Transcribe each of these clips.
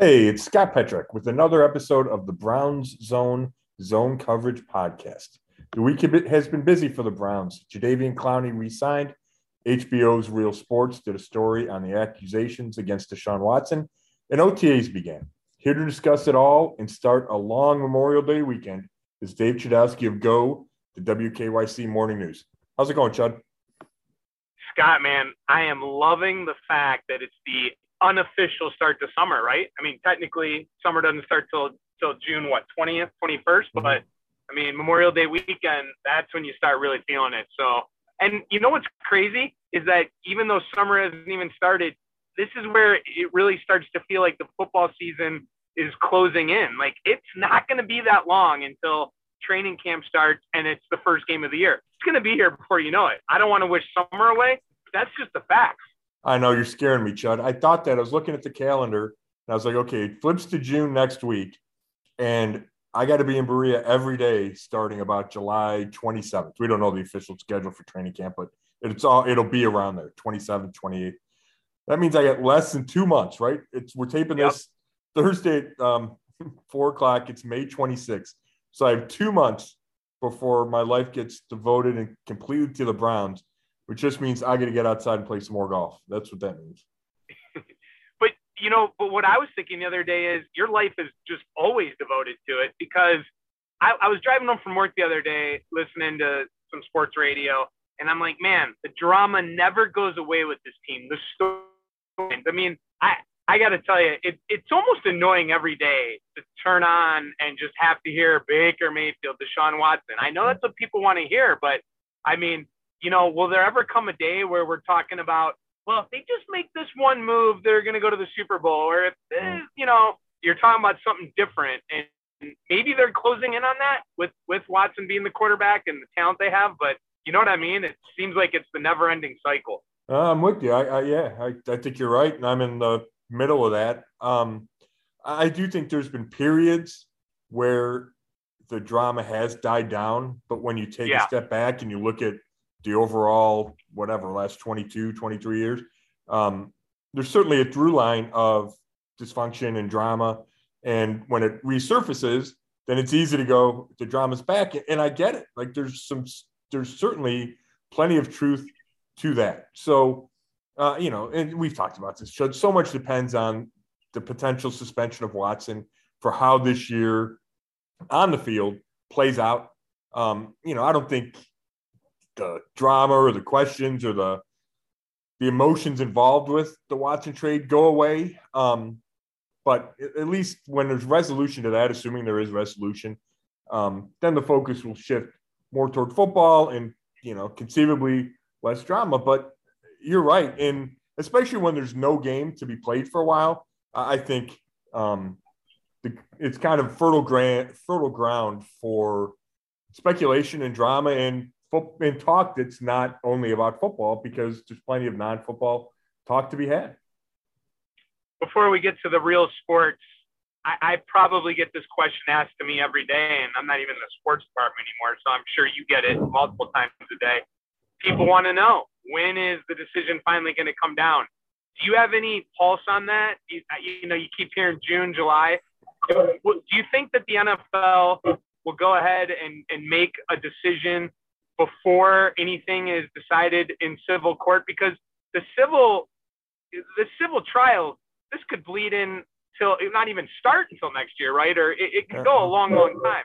Hey, it's Scott Petrak with another episode of the Browns Zone Zone Coverage Podcast. The week has been busy for the Browns. Jadeveon Clowney re-signed. HBO's Real Sports did a story on the accusations against Deshaun Watson, and OTAs began. Here to discuss it all and start a long Memorial Day weekend is Dave Chudowski of Go, the WKYC Morning News. How's it going, Chud? Scott, man, I am loving the fact that it's the unofficial start to summer, right? I mean, technically, summer doesn't start till till June what twentieth, twenty first, mm-hmm. but I mean Memorial Day weekend, that's when you start really feeling it. So, and you know what's crazy is that even though summer hasn't even started, this is where it really starts to feel like the football season is closing in. Like it's not going to be that long until training camp starts and it's the first game of the year. It's going to be here before you know it. I don't want to wish summer away. That's just the facts. I know you're scaring me, Chud. I thought that I was looking at the calendar and I was like, okay, it flips to June next week. And I got to be in Berea every day starting about July 27th. We don't know the official schedule for training camp, but it's all it'll be around there, 27th, 28th. That means I get less than two months, right? It's we're taping yep. this Thursday at um, four o'clock. It's May 26th. So I have two months before my life gets devoted and completely to the Browns which just means I got to get outside and play some more golf. That's what that means. but you know, but what I was thinking the other day is your life is just always devoted to it because I, I was driving home from work the other day listening to some sports radio, and I'm like, man, the drama never goes away with this team. The story. I mean, I I got to tell you, it, it's almost annoying every day to turn on and just have to hear Baker Mayfield, Deshaun Watson. I know that's what people want to hear, but I mean, you know, will there ever come a day where we're talking about, well, if they just make this one move, they're going to go to the Super Bowl, or if, eh, you know, you're talking about something different, and maybe they're closing in on that with with Watson being the quarterback and the talent they have, but you know what I mean? It seems like it's the never-ending cycle. I'm with you. I, I yeah, I, I think you're right, and I'm in the middle of that. Um, I do think there's been periods where the drama has died down, but when you take yeah. a step back and you look at the overall whatever last 22 23 years um, there's certainly a through line of dysfunction and drama. And when it resurfaces then it's easy to go the drama's back. And i get it. Like there's some there's certainly plenty of truth to that. So uh, you know and we've talked about this. So much depends on the potential suspension of watson for how this year on the field plays out. Um, you know i don't think the drama or the questions or the the emotions involved with the Watson trade go away. Um, but at least when there's resolution to that, assuming there is resolution, um, then the focus will shift more toward football and you know conceivably less drama. But you're right, and especially when there's no game to be played for a while, I think um, the, it's kind of fertile ground fertile ground for speculation and drama and in talk that's not only about football because there's plenty of non-football talk to be had. Before we get to the real sports, I, I, probably get this question asked to me every day, and I'm not even in the sports department anymore, so I'm sure you get it multiple times a day. People want to know when is the decision finally going to come down. Do you have any pulse on that? You, you know, you keep hearing June, July. Do you think that the NFL will go ahead and, and make a decision before anything is decided in civil court because the civil the civil trial this could bleed in till not even start until next year right? Or it, it could go a long long time.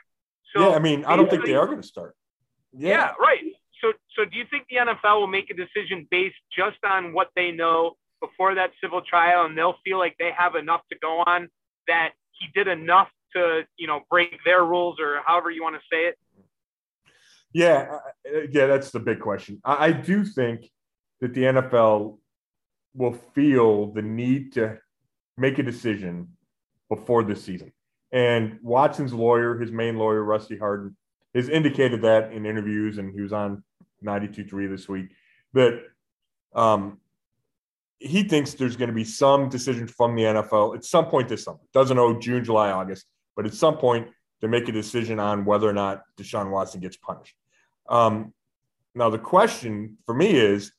So yeah i mean i don't think they are going to start. Yeah. yeah right. So so do you think the nfl will make a decision based just on what they know before that civil trial and they'll feel like they have enough to go on that he did enough to you know break their rules or however you want to say it yeah, yeah, that's the big question. I, I do think that the NFL will feel the need to make a decision before this season. And Watson's lawyer, his main lawyer, Rusty Hardin, has indicated that in interviews, and he was on 92.3 this week, that um, he thinks there's going to be some decision from the NFL at some point this summer. Doesn't know June, July, August, but at some point to make a decision on whether or not Deshaun Watson gets punished. Um, now, the question for me is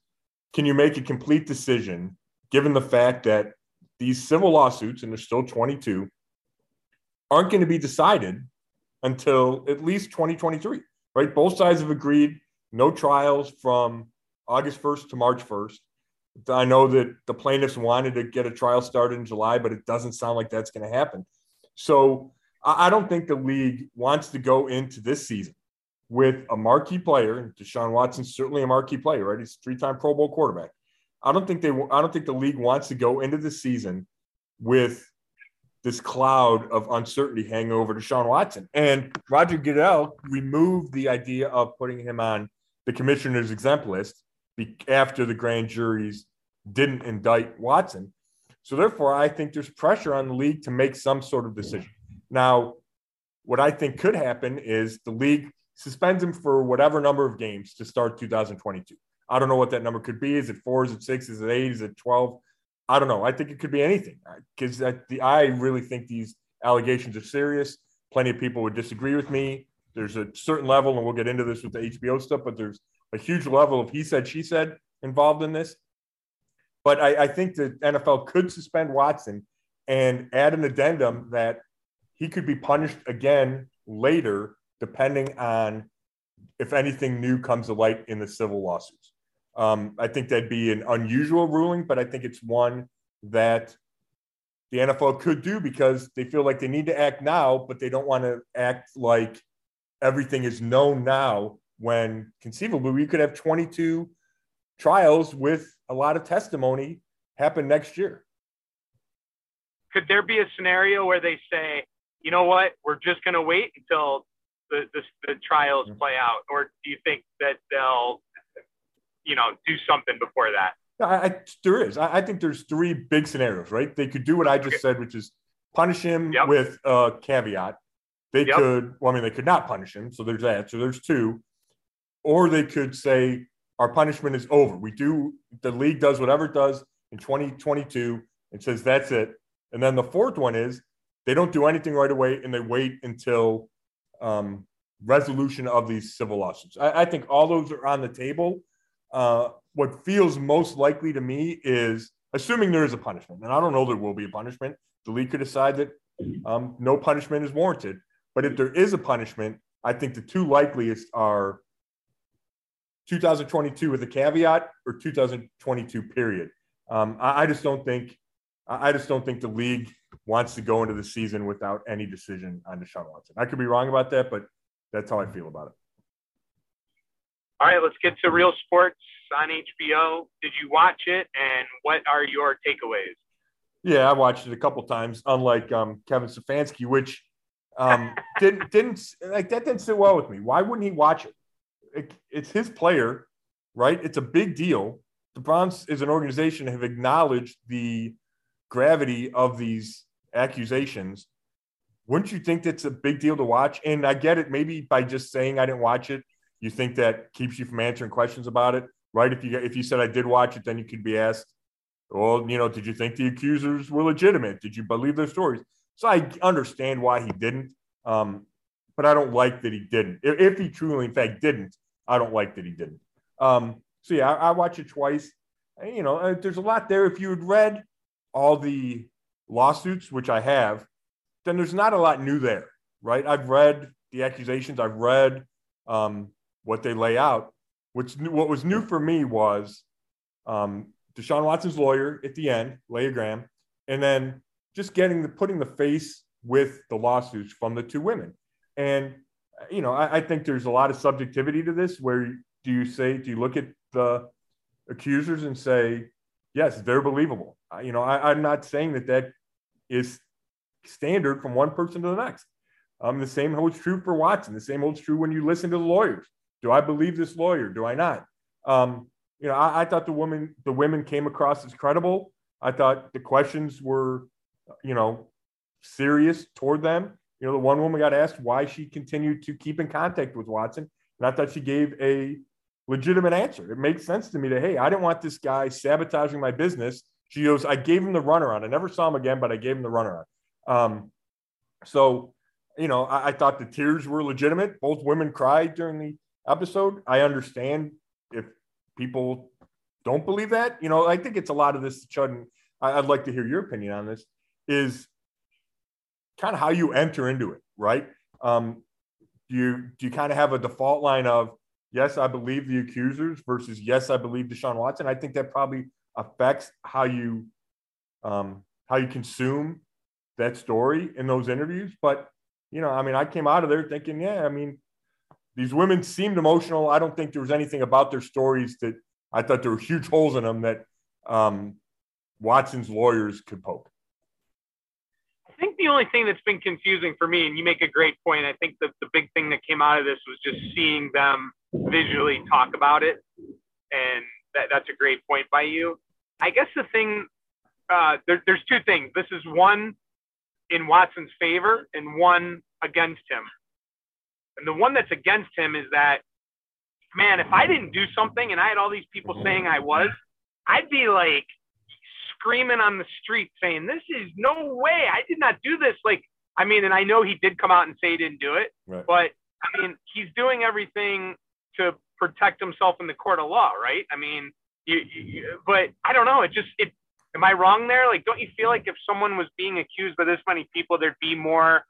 can you make a complete decision given the fact that these civil lawsuits, and there's still 22, aren't going to be decided until at least 2023, right? Both sides have agreed no trials from August 1st to March 1st. I know that the plaintiffs wanted to get a trial started in July, but it doesn't sound like that's going to happen. So I don't think the league wants to go into this season with a marquee player. Deshaun Watson's certainly a marquee player, right? He's a three-time Pro Bowl quarterback. I don't think they. I don't think the league wants to go into the season with this cloud of uncertainty hanging over Deshaun Watson. And Roger Goodell removed the idea of putting him on the commissioner's exempt list after the grand juries didn't indict Watson. So therefore, I think there's pressure on the league to make some sort of decision. Now, what I think could happen is the league suspends him for whatever number of games to start 2022. I don't know what that number could be. Is it four? Is it six? Is it eight? Is it 12? I don't know. I think it could be anything because the I really think these allegations are serious. Plenty of people would disagree with me. There's a certain level, and we'll get into this with the HBO stuff, but there's a huge level of he said, she said involved in this. But I, I think the NFL could suspend Watson and add an addendum that he could be punished again later, depending on if anything new comes to light in the civil lawsuits. Um, I think that'd be an unusual ruling, but I think it's one that the NFL could do because they feel like they need to act now, but they don't want to act like everything is known now when conceivably we could have 22 trials with a lot of testimony happen next year. Could there be a scenario where they say, you know what, we're just going to wait until the, the, the trials mm-hmm. play out? Or do you think that they'll you know, do something before that. I, I there is. I, I, think there's three big scenarios, right? They could do what I just okay. said, which is punish him yep. with a caveat. They yep. could, well, I mean, they could not punish him. So there's that. So there's two. Or they could say, our punishment is over. We do, the league does whatever it does in 2022 and says that's it. And then the fourth one is they don't do anything right away and they wait until um, resolution of these civil lawsuits. I, I think all those are on the table. Uh, what feels most likely to me is assuming there is a punishment, and I don't know there will be a punishment. The league could decide that um, no punishment is warranted. But if there is a punishment, I think the two likeliest are 2022 with a caveat or 2022 period. Um, I, I, just don't think I just don't think the league wants to go into the season without any decision on Deshaun Watson. I could be wrong about that, but that's how I feel about it. All right, let's get to Real Sports on HBO. Did you watch it, and what are your takeaways? Yeah, I watched it a couple times. Unlike um, Kevin Stefanski, which um, didn't didn't like that didn't sit well with me. Why wouldn't he watch it? it? It's his player, right? It's a big deal. The Browns, as an organization, have acknowledged the gravity of these accusations. Wouldn't you think that's a big deal to watch? And I get it. Maybe by just saying I didn't watch it, you think that keeps you from answering questions about it, right? If you if you said I did watch it, then you could be asked, well, you know, did you think the accusers were legitimate? Did you believe their stories? So I understand why he didn't, um, but I don't like that he didn't. If, he truly, in fact, didn't, I don't like that he didn't. Um, so yeah, I, I watch it twice. You know, uh, there's a lot there. If you had read all the lawsuits, which I have, then there's not a lot new there, right? I've read the accusations. I've read um, what they lay out. Which what was new for me was um, Deshaun Watson's lawyer at the end, Leah Graham, and then just getting the putting the face with the lawsuits from the two women. And you know, I, I think there's a lot of subjectivity to this. Where do you say, do you look at the accusers and say, yes, they're believable? You know, I, I'm not saying that that is standard from one person to the next. Um, the same holds true for Watson. The same holds true when you listen to the lawyers. Do I believe this lawyer? Do I not? Um, you know, I, I, thought the woman, the women came across as credible. I thought the questions were, you know, serious toward them. You know, the one woman got asked why she continued to keep in contact with Watson, and I thought she gave a legitimate answer. It makes sense to me that hey, I didn't want this guy sabotaging my business. She goes, I gave him the runaround. I never saw him again, but I gave him the runaround. Um, so, you know, I, I thought the tears were legitimate. Both women cried during the episode. I understand if people don't believe that. You know, I think it's a lot of this I, would like to hear your opinion on this, is kind of how you enter into it, right? Um, do you do you kind of have a default line of yes, I believe the accusers versus yes, I believe Deshaun Watson? I think that probably affects how you um, how you consume that story in those interviews. But you know, I mean, I came out of there thinking, yeah, I mean, these women seemed emotional. I don't think there was anything about their stories that I thought there were huge holes in them that um, Watson's lawyers could poke. I think the only thing that's been confusing for me, and you make a great point, I think that the big thing that came out of this was just seeing them visually talk about it. And that, that's a great point by you. I guess the thing, uh, there, there's two things. This is one in Watson's favor and one against him. And the one that's against him is that, man, if I didn't do something and I had all these people saying I was, I'd be like screaming on the street saying, This is no way. I did not do this. Like, I mean, and I know he did come out and say he didn't do it, right. but I mean, he's doing everything to protect himself in the court of law, right? I mean, you, you, but I don't know. It just, it, am I wrong there? Like, don't you feel like if someone was being accused by this many people, there'd be more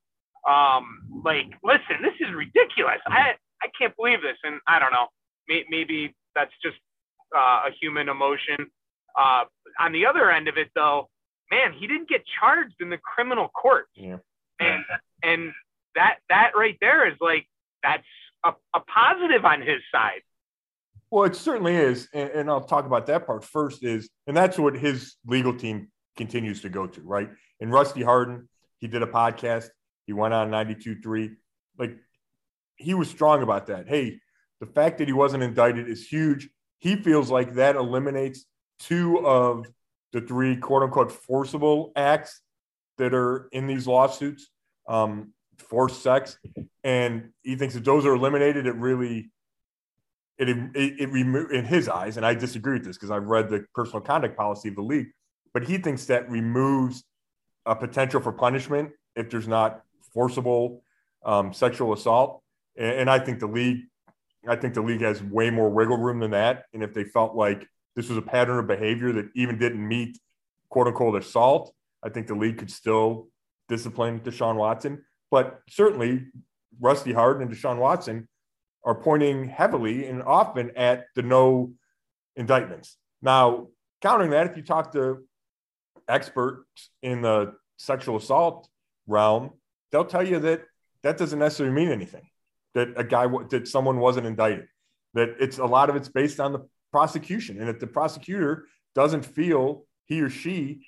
um, like, listen, this is ridiculous. I I can't believe this, and I don't know. Maybe that's just uh, a human emotion. Uh, on the other end of it, though, man, he didn't get charged in the criminal court, yeah. and and that that right there is like that's a, a positive on his side. Well, it certainly is, and, and I'll talk about that part first. Is and that's what his legal team continues to go to, right? And Rusty Hardin, he did a podcast he went on 92.3. Like he was strong about that. Hey, the fact that he wasn't indicted is huge. He feels like that eliminates two of the three quote unquote forcible acts that are in these lawsuits, um, forced sex. And he thinks if those are eliminated, it really, it, it, it in his eyes, and I disagree with this because I've read the personal conduct policy of the league, but he thinks that removes a potential for punishment if there's not forcible um, sexual assault. And, and I think the league, I think the league has way more wiggle room than that. And if they felt like this was a pattern of behavior that even didn't meet quote unquote assault, I think the league could still discipline Deshaun Watson. But certainly, Rusty Hardin and Deshaun Watson are pointing heavily and often at the no indictments. Now, countering that, if you talk to experts in the sexual assault realm, they'll tell you that that doesn't necessarily mean anything. That a guy that someone wasn't indicted. That it's a lot of it's based on the prosecution, and if the prosecutor doesn't feel he or she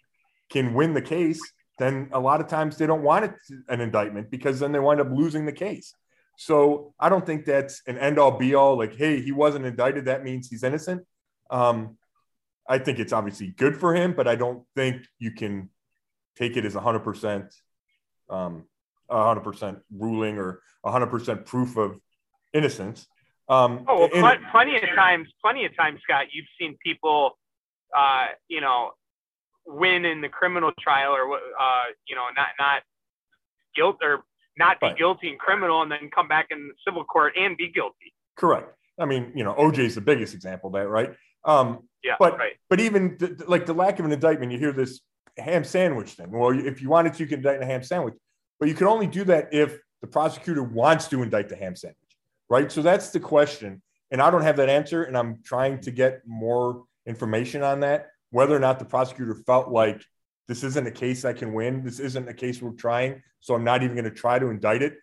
can win the case, then a lot of times they don't want it to, an indictment because then they wind up losing the case. So I don't think that's an end all be all. Like, hey, he wasn't indicted, that means he's innocent. Um, I think it's obviously good for him, but I don't think you can take it as 100% um, 100% ruling or 100% proof of innocence. Um, oh, well, and, plenty of times, plenty of times, Scott, you've seen people, uh, you know, win in the criminal trial or, uh, you know, not, not guilt or not be right. guilty and criminal and then come back in the civil court and be guilty. Correct. I mean, you know, OJ is the biggest example of that, right? Um, yeah. But, right. but even like the lack of an indictment, you hear this ham sandwich thing. Well, if you wanted to, you can indict a ham sandwich. But you can only do that if the prosecutor wants to indict the ham sandwich, right? So that's the question. And I don't have that answer. And I'm trying to get more information on that, whether or not the prosecutor felt like this isn't a case I can win. This isn't a case we're trying. So I'm not even going to try to indict it.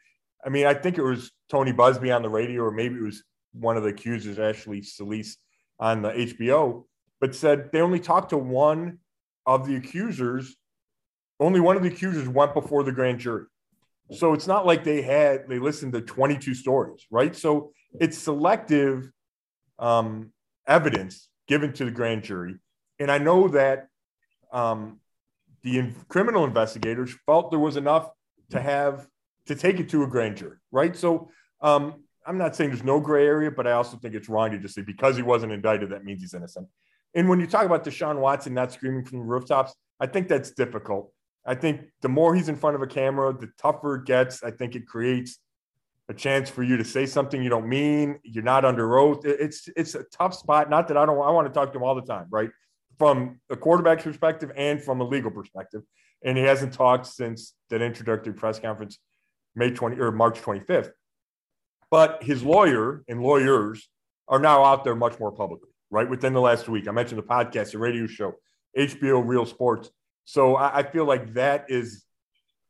I mean, I think it was Tony Buzbee on the radio, or maybe it was one of the accusers, Ashley Solis, on the HBO, but said they only talked to one of the accusers only one of the accusers went before the grand jury. So it's not like they had, they listened to 22 stories, right? So it's selective um, evidence given to the grand jury. And I know that um, the in- criminal investigators felt there was enough to have to take it to a grand jury, right? So um, I'm not saying there's no gray area, but I also think it's wrong to just say because he wasn't indicted, that means he's innocent. And when you talk about Deshaun Watson not screaming from the rooftops, I think that's difficult. I think the more he's in front of a camera, the tougher it gets. I think it creates a chance for you to say something you don't mean. You're not under oath. It's it's a tough spot. Not that I don't. I want to talk to him all the time, right? From a quarterback's perspective and from a legal perspective. And he hasn't talked since that introductory press conference, May 20 or March 25th. But his lawyer and lawyers are now out there much more publicly, right? Within the last week. I mentioned the podcast, the radio show, HBO Real Sports. So I, I feel like that is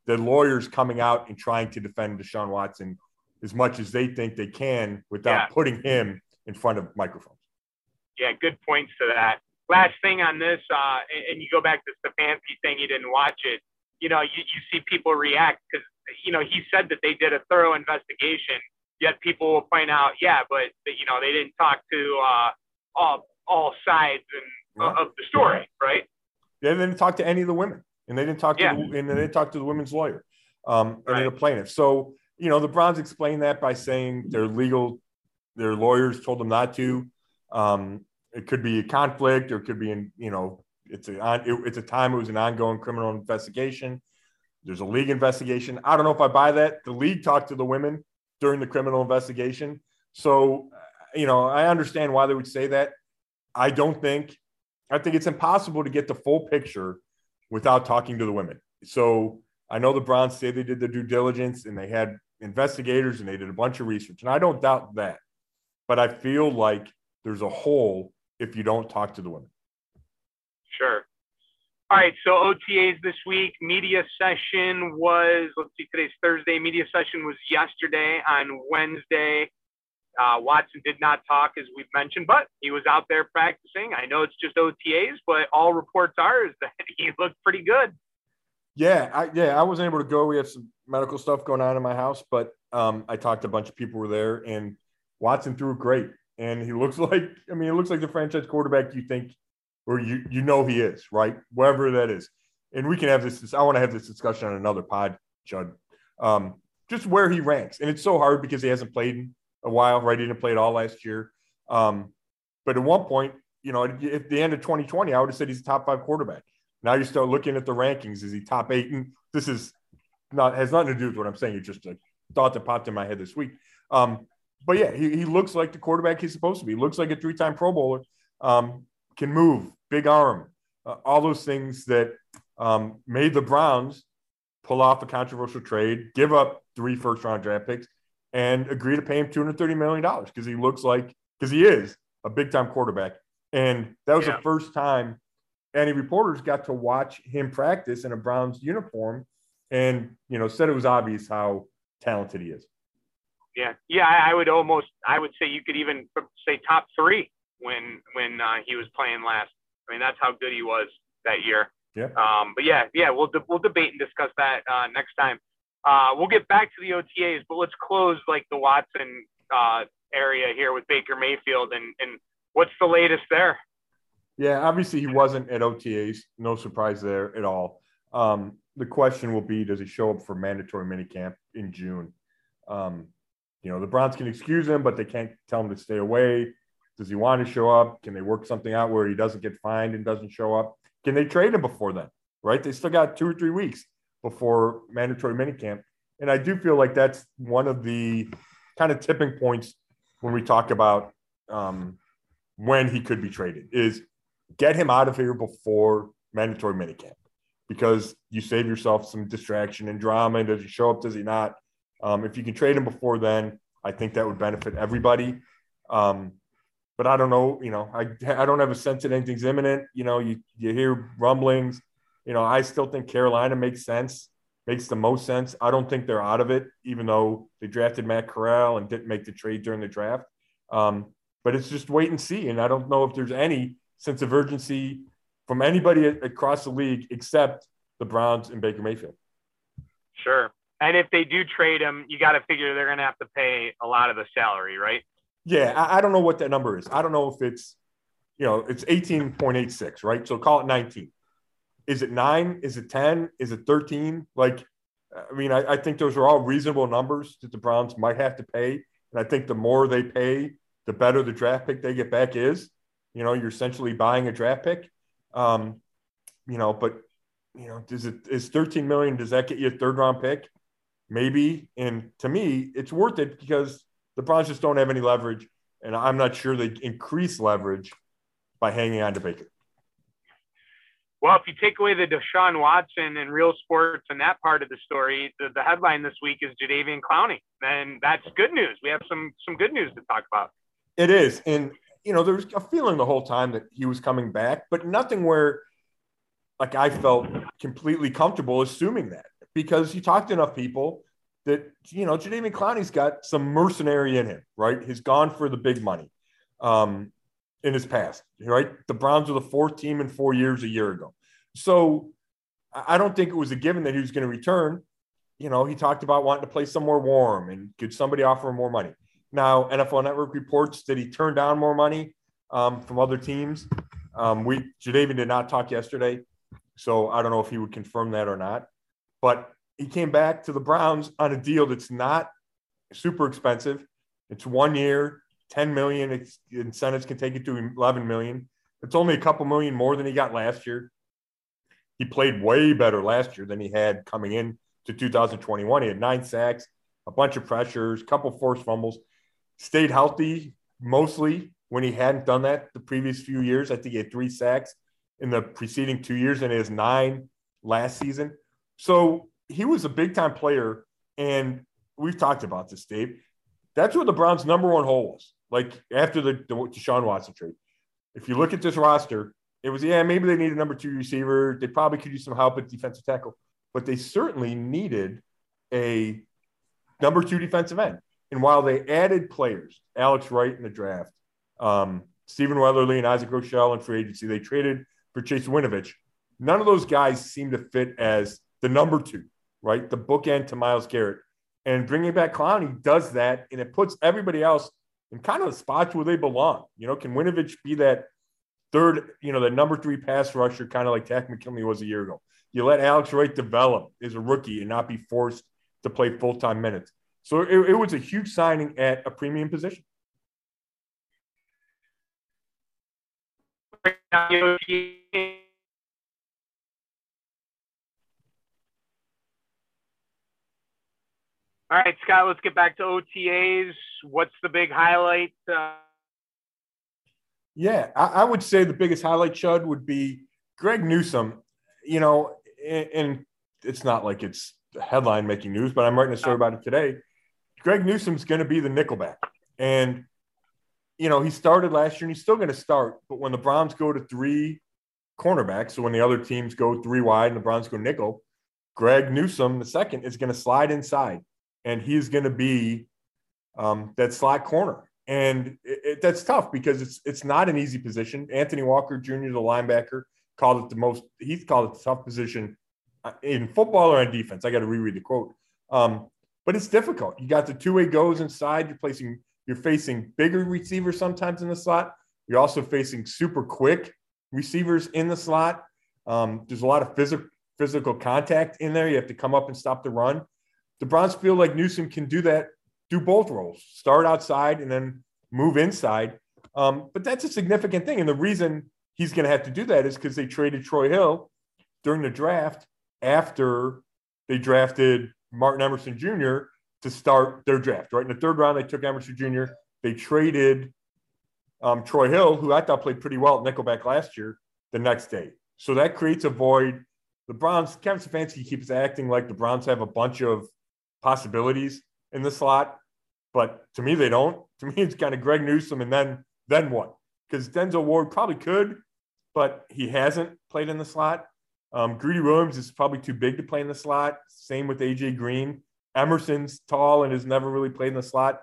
the lawyers coming out and trying to defend Deshaun Watson as much as they think they can without yeah. putting him in front of microphones. Yeah, good points to that. Last thing on this, uh, and, you go back to Stefanski saying he didn't watch it. You know, you, you see people react because, you know, he said that they did a thorough investigation, yet people will point out, yeah, but, you know, they didn't talk to uh, all, all sides and, uh, of the story, right? They didn't talk to any of the women, and they didn't talk to, yeah. the, and they didn't talk to the women's lawyer um, and right. the plaintiff. So, you know, the Browns explained that by saying their legal, their lawyers told them not to. Um, it could be a conflict, or it could be in, you know, it's a it, it's a time it was an ongoing criminal investigation. There's a league investigation. I don't know if I buy that. The league talked to the women during the criminal investigation, so uh, you know I understand why they would say that. I don't think. I think it's impossible to get the full picture without talking to the women. So I know the Browns say they did the due diligence and they had investigators and they did a bunch of research, and I don't doubt that. But I feel like there's a hole if you don't talk to the women. Sure. All right, so OTAs this week. Media session was, let's see, today's Thursday. Media session was yesterday on Wednesday. Uh, Watson did not talk, as we've mentioned, but he was out there practicing. I know it's just OTAs, but all reports are is that he looked pretty good. Yeah, I, yeah, I wasn't able to go. We have some medical stuff going on in my house, but um, I talked to a bunch of people who were there, and Watson threw great. And he looks like, I mean, it looks like the franchise quarterback you think, or you you know he is, right? Wherever that is. And we can have this. I want to have this discussion on another pod, Chud. Um, just where he ranks, and it's so hard because he hasn't played in a while, right? He didn't play at all last year. Um, but at one point, you know, at the end of 2020, I would have said he's a top five quarterback. Now you start looking at the rankings. Is he top eight? And this is not has nothing to do with what I'm saying. It's just a thought that popped in my head this week. Um, but yeah, he, he looks like the quarterback he's supposed to be. He looks like a three-time Pro Bowler. Um, can move, big arm, uh, all those things that um, made the Browns pull off a controversial trade, give up three first-round draft picks, and agree to pay him two hundred thirty million dollars because he looks like because he is a big-time quarterback. And that was yeah. the first time any reporters got to watch him practice in a Browns uniform and, you know, said it was obvious how talented he is. Yeah. Yeah. I would almost, I would say you could even say top three when, when uh, he was playing last. I mean, that's how good he was that year. Yeah. Um, but yeah, yeah, we'll, de- we'll debate and discuss that uh, next time. Uh, we'll get back to the OTAs, but let's close like the Watson uh, area here with Baker Mayfield and, and what's the latest there? Yeah, obviously he wasn't at OTAs. No surprise there at all. Um, the question will be, does he show up for mandatory minicamp in June? Um, you know, the Browns can excuse him, but they can't tell him to stay away. Does he want to show up? Can they work something out where he doesn't get fined and doesn't show up? Can they trade him before then? Right? They still got two or three weeks before mandatory minicamp. And I do feel like that's one of the kind of tipping points when we talk about um, when he could be traded is get him out of here before mandatory minicamp because you save yourself some distraction and drama. And does he show up? Does he not? Um, if you can trade him before then, I think that would benefit everybody. Um, but I don't know. You know, I I don't have a sense that anything's imminent. You know, you you hear rumblings. You know, I still think Carolina makes sense, makes the most sense. I don't think they're out of it, even though they drafted Matt Corral and didn't make the trade during the draft. Um, but it's just wait and see. And I don't know if there's any sense of urgency from anybody across the league except the Browns and Baker Mayfield. Sure. And if they do trade him, you got to figure they're going to have to pay a lot of the salary, right? Yeah, I, I, don't know what that number is. I don't know if it's, you know, it's 18.86, right? So call it 19. Is it nine? Is it 10? Is it 13? Like, I mean, I, I think those are all reasonable numbers that the Browns might have to pay. And I think the more they pay, the better the draft pick they get back is. You know, you're essentially buying a draft pick. Um, you know, but you know, does it is 13 million? Does that get you a third round pick? Maybe. And to me, it's worth it because the Browns just don't have any leverage, and I'm not sure they increase leverage by hanging on to Baker. Well, if you take away the Deshaun Watson and real sports and that part of the story, the, the headline this week is Jadeveon Clowney, and that's good news. We have some some good news to talk about. It is, and you know, there's a feeling the whole time that he was coming back, but nothing where like I felt completely comfortable assuming that because you talked to enough people that you know Jadeveon Clowney's got some mercenary in him, right? He's gone for the big money um, in his past, right? The Browns were the fourth team in four years a year ago, so I don't think it was a given that he was going to return. You know, he talked about wanting to play somewhere warm and could somebody offer him more money. Now, NFL Network reports that he turned down more money um, from other teams. Um, we Jadeveon did not talk yesterday, so I don't know if he would confirm that or not. But he came back to the Browns on a deal that's not super expensive. It's one year, 10 million. Incentives can take it to 11 million. It's only a couple million more than he got last year. He played way better last year than he had coming in to 2021. He had nine sacks, a bunch of pressures, a couple forced fumbles, stayed healthy mostly when he hadn't done that the previous few years. I think he had three sacks in the preceding two years and has nine last season. So he was a big time player, and we've talked about this, Dave. That's where the Browns' number one hole was. Like after the, the Deshaun Watson trade, if you look at this roster, it was yeah maybe they need a number two receiver. They probably could use some help at defensive tackle, but they certainly needed a number two defensive end. And while they added players, Alex Wright in the draft, um, Stephen Weatherly and Isaac Rochell in free agency, they traded for Chase Winovich. None of those guys seem to fit as the number two right? The bookend to Myles Garrett. And bringing back Clowney does that, and it puts everybody else in kind of the spots where they belong. You know, can Winovich be that third, you know, the number three pass rusher, kind of like Takk McKinley was a year ago? You let Alex Wright develop as a rookie and not be forced to play full time minutes. So it, it was a huge signing at a premium position. All right, Scott, let's get back to OTAs. What's the big highlight? Uh... Yeah, I, I, would say the biggest highlight, Chud, would be Greg Newsome. You know, and, and it's not like it's headline making news, but I'm writing a story about it today. Greg Newsome's going to be the nickelback. And, you know, he started last year and he's still going to start. But when the Browns go to three cornerbacks, so when the other teams go three wide and the Browns go nickel, Greg Newsome, the second, is going to slide inside and he's going to be um, that slot corner. And it, it, that's tough because it's it's not an easy position. Anthony Walker Jr., the linebacker, called it the most. He's called it the tough position uh, in football or on defense. I got to reread the quote. Um, but it's difficult. You got the two way goes inside. You're placing. You're facing bigger receivers sometimes in the slot. You're also facing super quick receivers in the slot. Um, there's a lot of physical physical contact in there. You have to come up and stop the run the Browns feel like Newsome can do that, do both roles, start outside and then move inside. Um, but that's a significant thing. And the reason he's going to have to do that is because they traded Troy Hill during the draft after they drafted Martin Emerson Jr. to start their draft, right? In the third round, they took Emerson Jr. They traded um, Troy Hill, who I thought played pretty well at Nickelback last year, the next day. So that creates a void. The Browns, Kevin Stefanski keeps acting like the Browns have a bunch of possibilities in the slot, but to me they don't. To me, it's kind of Greg Newsome, and then then what? Because Denzel Ward probably could, but he hasn't played in the slot. Um, Greedy Williams is probably too big to play in the slot. Same with AJ Green. Emerson's tall and has never really played in the slot.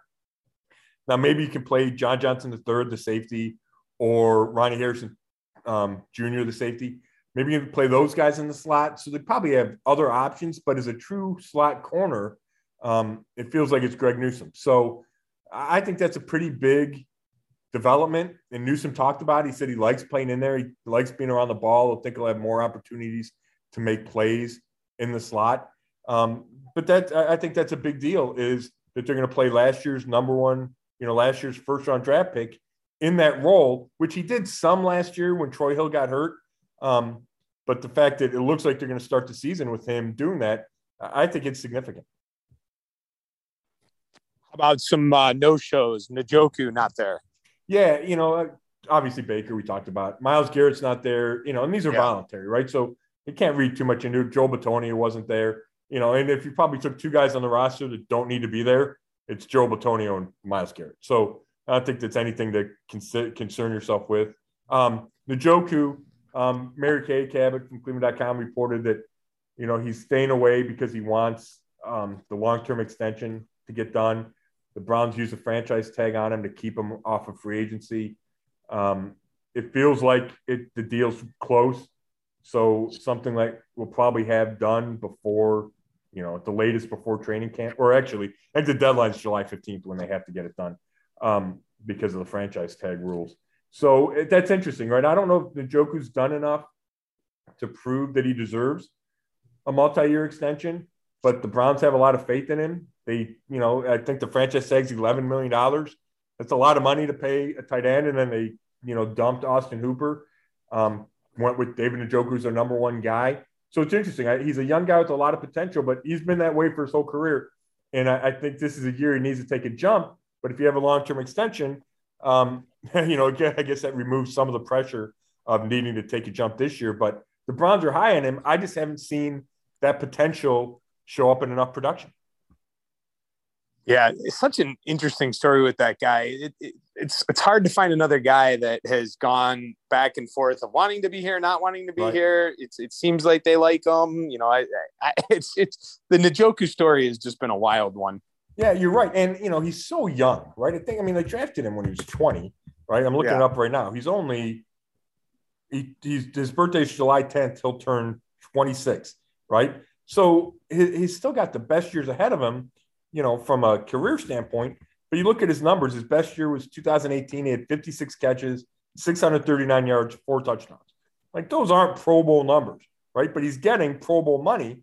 Now maybe you can play John Johnson the third, the safety, or Ronnie Harrison um, Jr. the safety. Maybe you can play those guys in the slot. So they probably have other options, but as a true slot corner, um, it feels like it's Greg Newsome. So I think that's a pretty big development. And Newsome talked about it. He said he likes playing in there. He likes being around the ball. I think he'll have more opportunities to make plays in the slot. Um, but that I think that's a big deal is that they're going to play last year's number one, you know, last year's first round draft pick in that role, which he did some last year when Troy Hill got hurt. Um, but the fact that it looks like they're going to start the season with him doing that, I think it's significant about some uh, no shows? Njoku not there. Yeah, you know, uh, obviously Baker, we talked about. Myles Garrett's not there, you know, and these are yeah. voluntary, right? So you can't read too much into it. Joe Bitonio wasn't there, you know, and if you probably took two guys on the roster that don't need to be there, it's Joe Bitonio and Myles Garrett. So I don't think that's anything to concern yourself with. Um, Njoku, um, Mary Kay Cabot from Cleveland.com reported that, you know, he's staying away because he wants um, the long term extension to get done. The Browns use a franchise tag on him to keep him off of free agency. Um, it feels like it, the deal's close. So something like we'll probably have done before, you know, at the latest before training camp, or actually, think the deadline's July 15th when they have to get it done um, because of the franchise tag rules. So it, that's interesting, right? I don't know if Njoku's done enough to prove that he deserves a multi-year extension, but the Browns have a lot of faith in him. They, you know, I think the franchise tag's eleven million dollars. That's a lot of money to pay a tight end, and then they, you know, dumped Austin Hooper. Um, went with David Njoku who's their number one guy. So it's interesting. I, he's a young guy with a lot of potential, but he's been that way for his whole career. And I, I think this is a year he needs to take a jump. But if you have a long term extension, um, you know, again, I guess that removes some of the pressure of needing to take a jump this year. But the Browns are high on him. I just haven't seen that potential show up in enough production. Yeah, it's such an interesting story with that guy. It, it, it's it's hard to find another guy that has gone back and forth of wanting to be here, not wanting to be right. here. It's it seems like they like him. You know, I, I it's it's the Njoku story has just been a wild one. Yeah, you're right. And, you know, he's so young, right? I think, I mean, they drafted him when he was 20, right? I'm looking yeah. it up right now. He's only, he, he's, his birthday's July 10th. He'll turn 26, right? So he, he's still got the best years ahead of him, you know, from a career standpoint. But you look at his numbers, his best year was 2018. He had 56 catches, 639 yards, four touchdowns. Like those aren't Pro Bowl numbers, right? But he's getting Pro Bowl money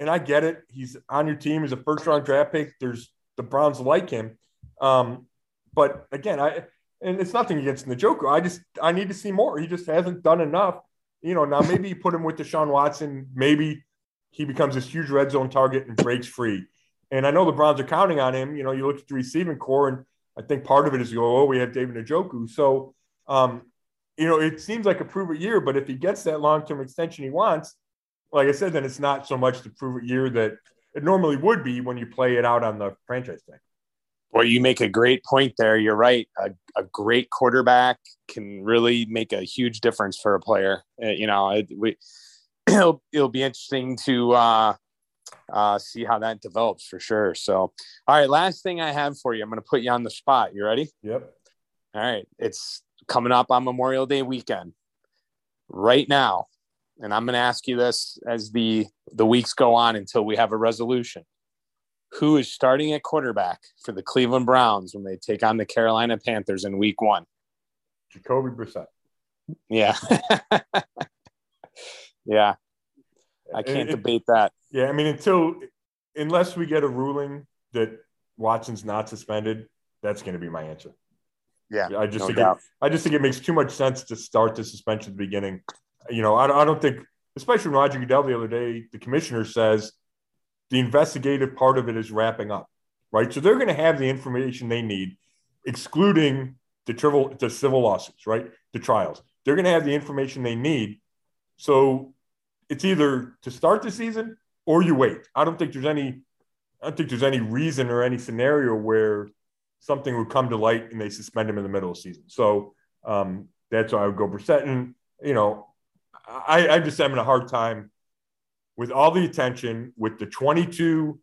and I get it. He's on your team He's a first round draft pick. There's the Browns like him. Um, but again, I and it's nothing against Njoku. I just I need to see more. He just hasn't done enough. You know, now maybe you put him with Deshaun Watson. Maybe he becomes this huge red zone target and breaks free. And I know the Browns are counting on him. You know, you look at the receiving core, and I think part of it is you go, oh, we have David Njoku. So, um, you know, it seems like a prove it year, but if he gets that long term extension he wants, like I said, then it's not so much the prove it year that it normally would be when you play it out on the franchise tag. Well, you make a great point there. You're right. A, a great quarterback can really make a huge difference for a player. Uh, you know, we, it'll, it'll be interesting to uh, uh, see how that develops for sure. So, all right, last thing I have for you, I'm going to put you on the spot. You ready? Yep. All right. It's coming up on Memorial Day weekend. Right now, and I'm going to ask you this as the the weeks go on until we have a resolution. Who is starting at quarterback for the Cleveland Browns when they take on the Carolina Panthers in Week One? Jacoby Brissett. Yeah, yeah. I can't it, debate that. Yeah, I mean, until unless we get a ruling that Watson's not suspended, that's going to be my answer. Yeah, I just no think it, I just think it makes too much sense to start the suspension at the beginning you know, I, I don't think, especially Roger Goodell the other day, the commissioner says the investigative part of it is wrapping up, right? So they're going to have the information they need, excluding the, trivial, the civil lawsuits, right? The trials. They're going to have the information they need. So it's either to start the season or you wait. I don't think there's any, I don't think there's any reason or any scenario where something would come to light and they suspend him in the middle of the season. So um, that's why I would go Brissett. And, you know, I, I'm just having a hard time with all the attention, with the 22,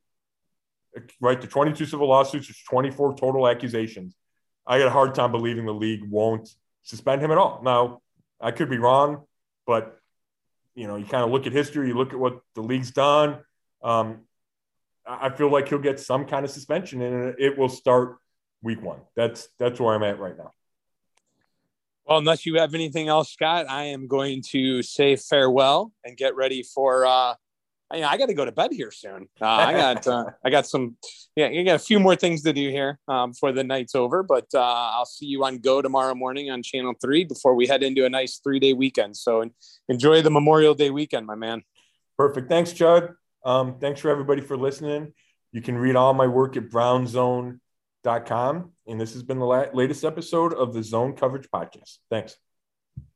right, the 22 civil lawsuits, there's 24 total accusations. I got a hard time believing the league won't suspend him at all. Now, I could be wrong, but you know, you kind of look at history, you look at what the league's done. Um, I feel like he'll get some kind of suspension, and it will start week one. That's that's where I'm at right now. Well, unless you have anything else, Scott, I am going to say farewell and get ready for. Uh, I, I got to go to bed here soon. Uh, I got uh, I got some yeah, I got a few more things to do here um, before the night's over. But uh, I'll see you on Go tomorrow morning on Channel Three before we head into a nice three day weekend. So enjoy the Memorial Day weekend, my man. Perfect. Thanks, Chud. Um, thanks for everybody for listening. You can read all my work at brownzone.com. And this has been the la- latest episode of the Zone Coverage Podcast. Thanks.